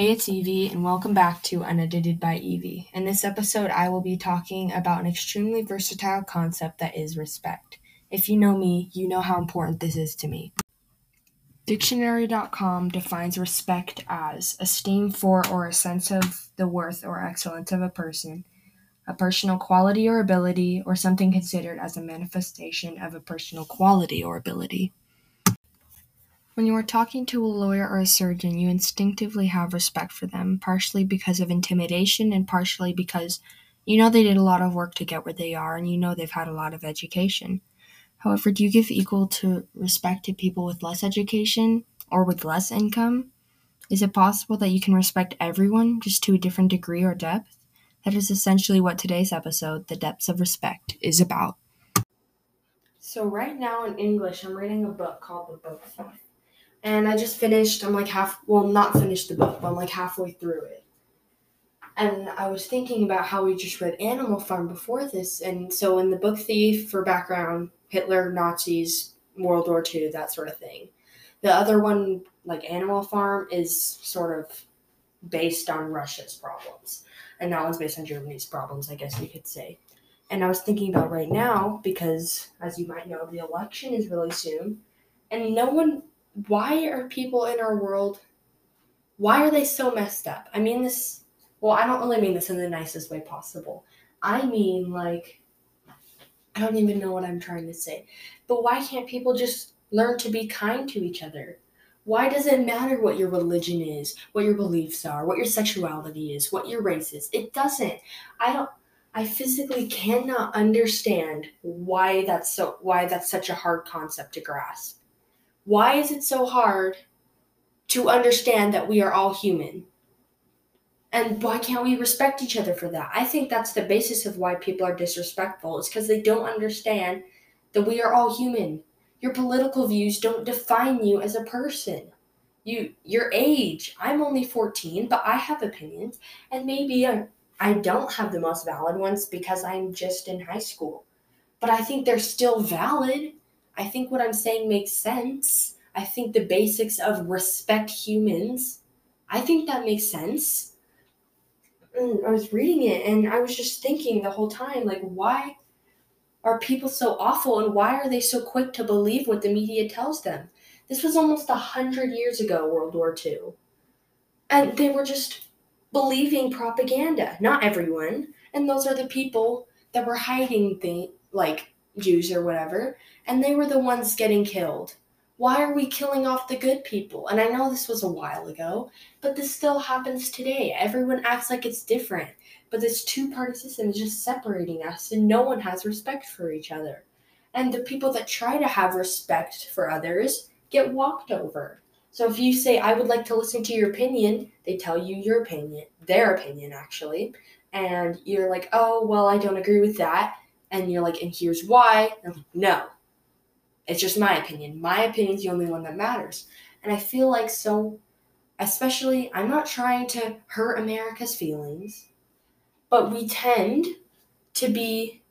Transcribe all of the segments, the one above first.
Hey, it's Evie, and welcome back to Unedited by Evie. In this episode, I will be talking about an extremely versatile concept that is respect. If you know me, you know how important this is to me. Dictionary.com defines respect as esteem for or a sense of the worth or excellence of a person, a personal quality or ability, or something considered as a manifestation of a personal quality or ability. When you are talking to a lawyer or a surgeon, you instinctively have respect for them, partially because of intimidation and partially because you know they did a lot of work to get where they are and you know they've had a lot of education. However, do you give equal to respect to people with less education or with less income? Is it possible that you can respect everyone just to a different degree or depth? That is essentially what today's episode, The Depths of Respect, is about. So, right now in English, I'm reading a book called The Book Thief and I just finished. I'm like half, well, not finished the book, but I'm like halfway through it. And I was thinking about how we just read Animal Farm before this, and so in the book Thief, for background, Hitler, Nazis, World War II, that sort of thing. The other one, like Animal Farm, is sort of based on Russia's problems, and that one's based on Germany's problems, I guess you could say. And I was thinking about right now because, as you might know, the election is really soon, and no one why are people in our world why are they so messed up? I mean this well, I don't really mean this in the nicest way possible. I mean like I don't even know what I'm trying to say. But why can't people just learn to be kind to each other? Why does it matter what your religion is, what your beliefs are, what your sexuality is, what your race is? It doesn't. I don't I physically cannot understand why that's so why that's such a hard concept to grasp. Why is it so hard to understand that we are all human? And why can't we respect each other for that? I think that's the basis of why people are disrespectful. It's because they don't understand that we are all human. Your political views don't define you as a person. You your age. I'm only 14, but I have opinions and maybe I, I don't have the most valid ones because I'm just in high school. But I think they're still valid I think what I'm saying makes sense. I think the basics of respect humans, I think that makes sense. And I was reading it and I was just thinking the whole time, like, why are people so awful and why are they so quick to believe what the media tells them? This was almost a hundred years ago, World War II. And they were just believing propaganda. Not everyone. And those are the people that were hiding things like Jews or whatever, and they were the ones getting killed. Why are we killing off the good people? And I know this was a while ago, but this still happens today. Everyone acts like it's different, but this two party system is just separating us, and no one has respect for each other. And the people that try to have respect for others get walked over. So if you say, I would like to listen to your opinion, they tell you your opinion, their opinion actually, and you're like, oh, well, I don't agree with that and you're like, and here's why. And like, no, it's just my opinion. My opinion's the only one that matters. And I feel like so, especially, I'm not trying to hurt America's feelings, but we tend to be,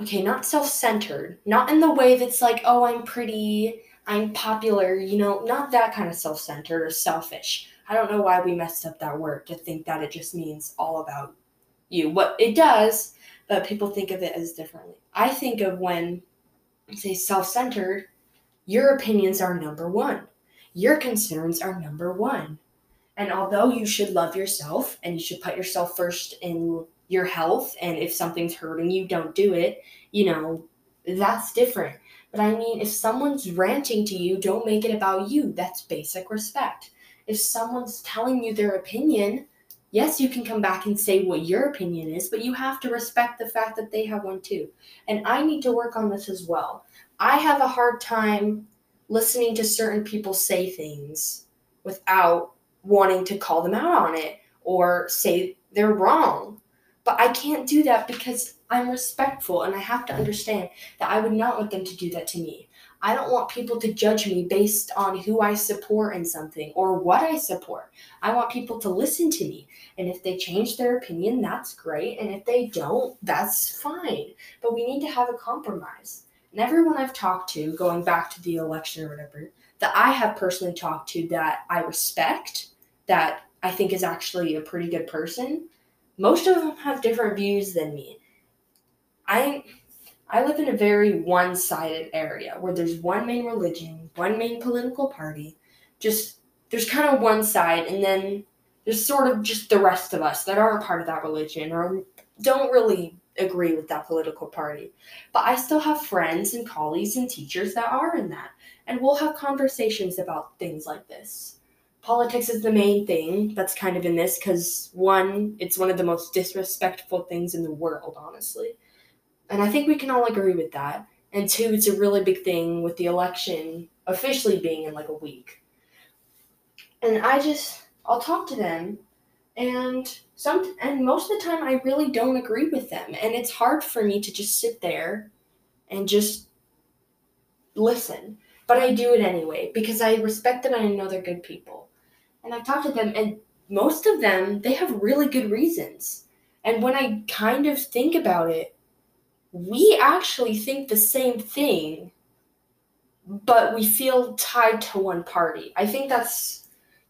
okay, not self centered, not in the way that's like, oh, I'm pretty, I'm popular, you know, not that kind of self centered or selfish. I don't know why we messed up that word to think that it just means all about you. What it does but people think of it as differently. I think of when say self centered, your opinions are number one, your concerns are number one. And although you should love yourself and you should put yourself first in your health, and if something's hurting you, don't do it, you know, that's different. But I mean, if someone's ranting to you, don't make it about you. That's basic respect. If someone's telling you their opinion, yes, you can come back and say what your opinion is, but you have to respect the fact that they have one too. And I need to work on this as well. I have a hard time listening to certain people say things without wanting to call them out on it or say they're wrong. But I can't do that because I'm respectful and I have to understand that I would not want them to do that to me. I don't want people to judge me based on who I support in something or what I support. I want people to listen to me. And if they change their opinion, that's great. And if they don't, that's fine. But we need to have a compromise. And everyone I've talked to, going back to the election or whatever, that I have personally talked to that I respect, that I think is actually a pretty good person, most of them have different views than me. I I live in a very one-sided area where there's one main religion, one main political party. Just there's kind of one side and then there's sort of just the rest of us that aren't part of that religion or don't really agree with that political party. But I still have friends and colleagues and teachers that are in that. And we'll have conversations about things like this. Politics is the main thing that's kind of in this because, one, it's one of the most disrespectful things in the world, honestly. And I think we can all agree with that. And two, it's a really big thing with the election officially being in like a week. And I just, I'll talk to them and some and most of the time I really don't agree with them and it's hard for me to just sit there and just listen but I do it anyway because I respect them and I know they're good people and I've talked to them and most of them they have really good reasons and when I kind of think about it we actually think the same thing but we feel tied to one party I think that's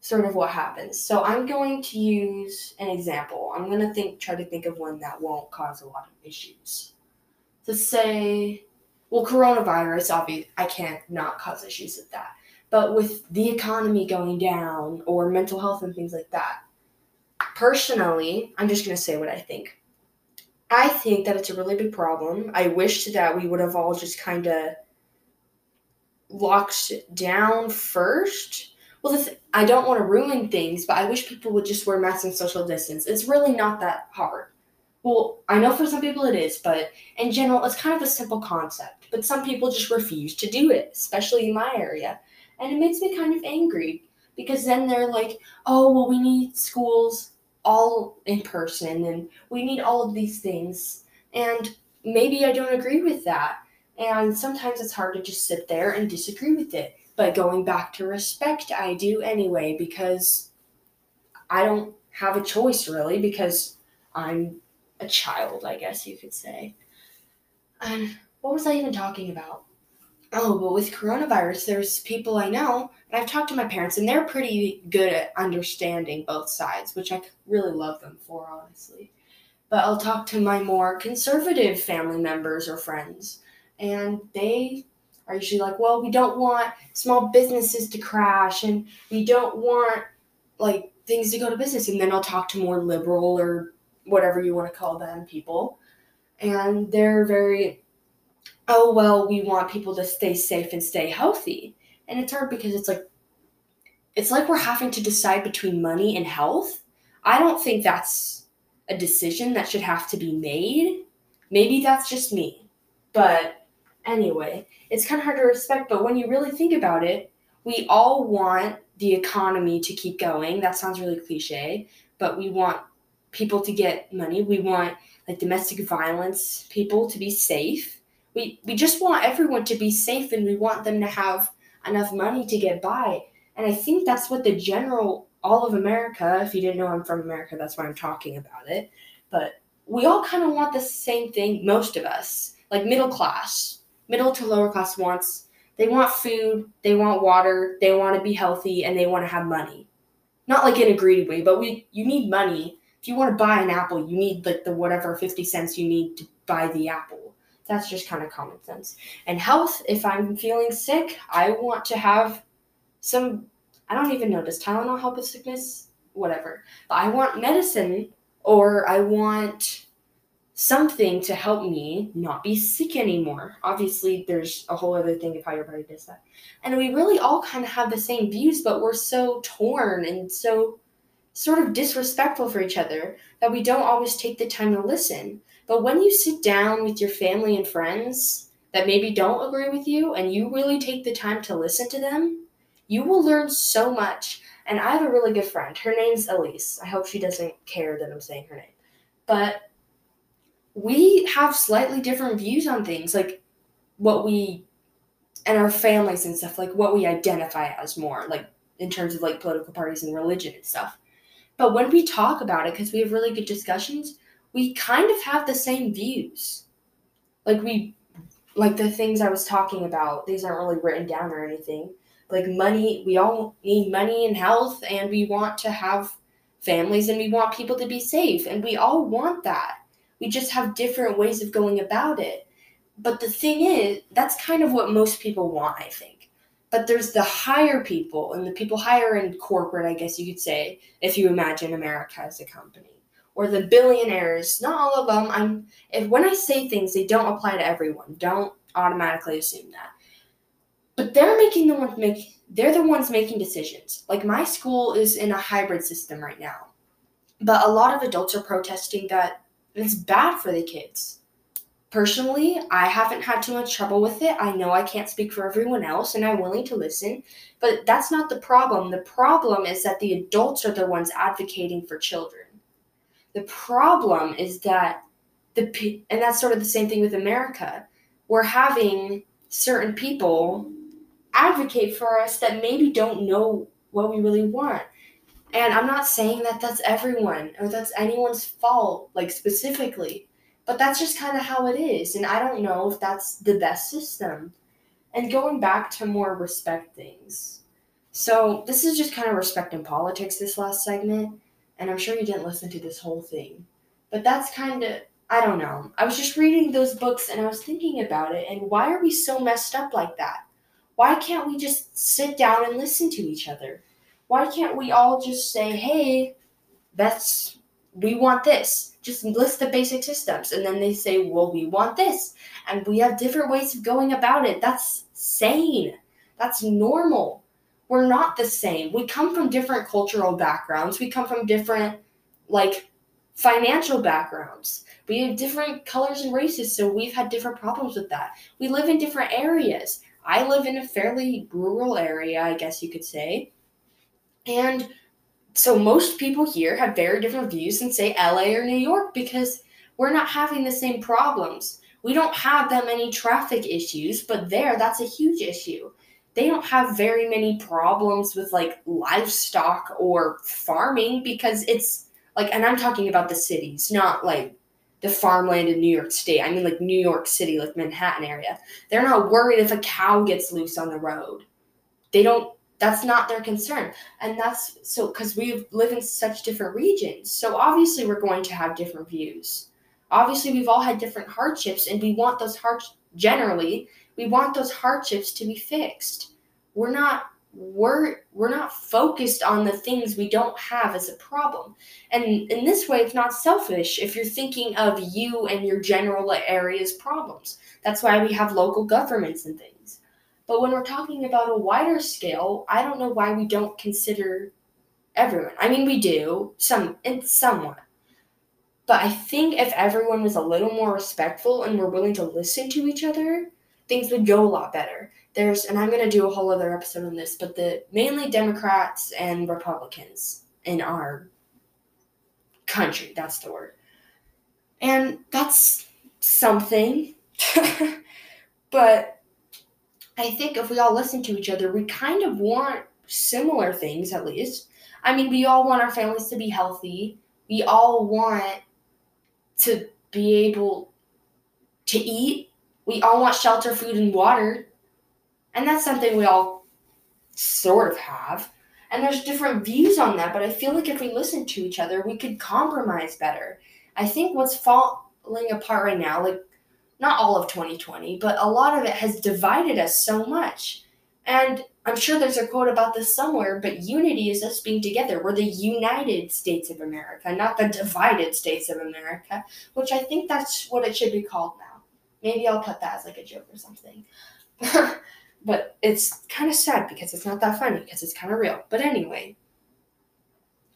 sort of what happens. So I'm going to use an example. I'm going to think try to think of one that won't cause a lot of issues. To say, well, coronavirus, obviously, I can't not cause issues with that. But with the economy going down or mental health and things like that, personally, I'm just going to say what I think. I think that it's a really big problem. I wish that we would have all just kind of locked down first well, th- I don't want to ruin things, but I wish people would just wear masks and social distance. It's really not that hard. Well, I know for some people it is, but in general, it's kind of a simple concept. But some people just refuse to do it, especially in my area. And it makes me kind of angry because then they're like, oh, well, we need schools all in person and we need all of these things. And maybe I don't agree with that. And sometimes it's hard to just sit there and disagree with it. But going back to respect, I do anyway because I don't have a choice really because I'm a child, I guess you could say. And what was I even talking about? Oh, but with coronavirus, there's people I know, and I've talked to my parents, and they're pretty good at understanding both sides, which I really love them for, honestly. But I'll talk to my more conservative family members or friends, and they are usually like, well, we don't want small businesses to crash and we don't want like things to go to business. And then I'll talk to more liberal or whatever you want to call them people. And they're very, oh, well, we want people to stay safe and stay healthy. And it's hard because it's like, it's like we're having to decide between money and health. I don't think that's a decision that should have to be made. Maybe that's just me. But anyway. It's kind of hard to respect, but when you really think about it, we all want the economy to keep going. That sounds really cliche, but we want people to get money. We want like domestic violence people to be safe. We we just want everyone to be safe and we want them to have enough money to get by. And I think that's what the general all of America, if you didn't know I'm from America, that's why I'm talking about it. But we all kind of want the same thing, most of us, like middle class middle to lower class wants they want food, they want water, they want to be healthy, and they want to have money. Not like in a greedy way, but we you need money. If you want to buy an apple, you need like the whatever 50 cents you need to buy the apple. That's just kind of common sense. And health, if I'm feeling sick, I want to have some I don't even know, does Tylenol help with sickness? Whatever. But I want medicine or I want something to help me not be sick anymore. Obviously, there's a whole other thing of how your body does that. And we really all kind of have the same views, but we're so torn and so sort of disrespectful for each other that we don't always take the time to listen. But when you sit down with your family and friends that maybe don't agree with you and you really take the time to listen to them, you will learn so much. And I have a really good friend. Her name's Elise. I hope she doesn't care that I'm saying her name. But we have slightly different views on things, like what we and our families and stuff, like what we identify as more, like in terms of like political parties and religion and stuff. But when we talk about it, because we have really good discussions, we kind of have the same views. Like we, like the things I was talking about, these aren't really written down or anything, Like money, we all need money and health, and we want to have families and we want people to be safe, and we all want that. We just have different ways of going about it. But the thing is, that's kind of what most people want, I think. But there's the higher people, and the people higher in corporate, I guess you could say, if you imagine America as a company or the billionaires. Not all of them. I'm if when I say things, they don't apply to everyone. Don't automatically assume that. But they're making the ones make they're the ones making decisions. Like my school is in a hybrid system right now. But a lot of adults are protesting that it's bad for the kids. Personally, I haven't had too much trouble with it. I know I can't speak for everyone else and I'm willing to listen, but that's not the problem. The problem is that the adults are the ones advocating for children. The problem is that the and that's sort of the same thing with America. We're having certain people advocate for us that maybe don't know what we really want. And I'm not saying that that's everyone or that's anyone's fault, like specifically, but that's just kind of how it is. And I don't know if that's the best system. And going back to more respect things. So, this is just kind of respect in politics, this last segment and I'm sure you didn't listen to this whole thing. But that's kind of, I don't know. I was just reading those books and I was thinking about it, and why are we so messed up like that? Why can't we just sit down and listen to each other? Why can't we all just say, hey, that's, we want this? Just list the basic systems. And then they say, well, we want this. And we have different ways of going about it. That's sane. That's normal we're not the same. We come from different cultural backgrounds. We come from different like financial backgrounds. We have different colors and races, so we've had different problems with that. We live in different areas. I live in a fairly rural area, I guess you could say. And so most people here have very different views than say LA or New York because we're not having the same problems. We don't have that many traffic issues, but there that's a huge issue they don't have very many problems with like livestock or farming because it's like and I'm talking about the cities, not like the farmland in New York State. I mean like New York City, like Manhattan area. They're not worried if a cow gets loose on the road. They don't that's not their concern. And that's so cuz we live in such different regions. So obviously we're going to have different views. Obviously we've all had different hardships and we want those hardships generally we want those hardships to be fixed. We're not we're we're not focused on the things we don't have as a problem. And in this way it's not selfish if you're thinking of you and your general area's problems. That's why we have local governments and things. But when we're talking about a wider scale, I don't know why we don't consider everyone. I mean we do, some in somewhat. But I think if everyone was a little more respectful and were willing to listen to each other, things would go a lot better. There's, and I'm going to do a whole other episode on this, but the mainly Democrats and Republicans in our country, that's the word. And that's something. but I think if we all listen to each other, we kind of want similar things at least. I mean, we all want our families to be healthy. We all want to be able to eat we all want shelter, food, and water. And that's something we all sort of have. And there's different views on that, but I feel like if we listen to each other, we could compromise better. I think what's falling apart right now, like not all of 2020, but a lot of it has divided us so much. And I'm sure there's a quote about this somewhere, but unity is us being together. We're the United States of America, not the divided States of America, which I think that's what it should be called now. Maybe I'll put that as like a joke or something. but it's kind of sad because it's not that funny because it's kind of real. But anyway,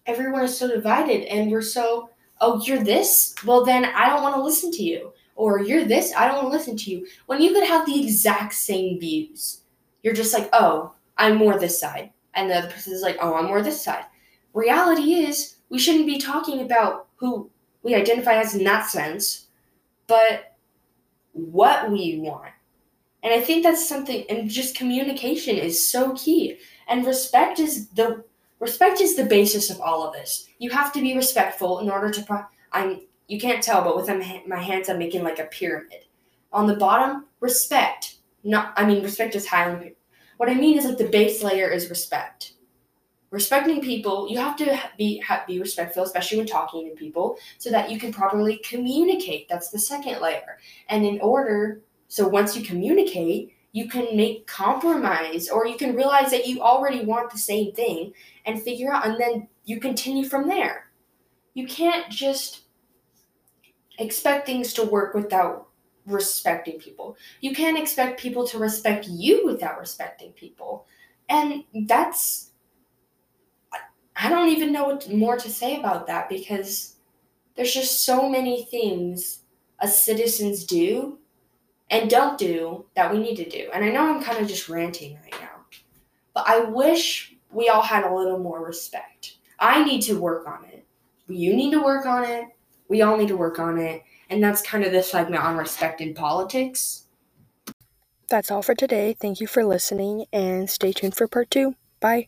everyone is so divided and we're so, oh, you're this? Well, then I don't want to listen to you. Or you're this? I don't want to listen to you. When you could have the exact same views, you're just like, oh, I'm more this side. And the other person is like, oh, I'm more this side. Reality is, we shouldn't be talking about who we identify as in that sense, but what we want. And I think that's something and just communication is so key. And respect is the respect is the basis of all of this. You have to be respectful in order to pro- I'm you can't tell but with my hands I'm making like a pyramid. On the bottom, respect. Not I mean respect is high What I mean is like the base layer is respect. Respecting people, you have to be be respectful, especially when talking to people, so that you can properly communicate. That's the second layer. And in order, so once you communicate, you can make compromise or you can realize that you already want the same thing and figure out and then you continue from there you can't just expect things to work without respecting people you can't expect people to respect you without respecting people and that's i don't even know what more to say about that because there's just so many things as citizens do and don't do that we need to do. And I know I'm kind of just ranting right now, but I wish we all had a little more respect. I need to work on it. You need to work on it. We all need to work on it. And that's kind of the segment on respect in politics. That's all for today. Thank you for listening and stay tuned for part two. Bye.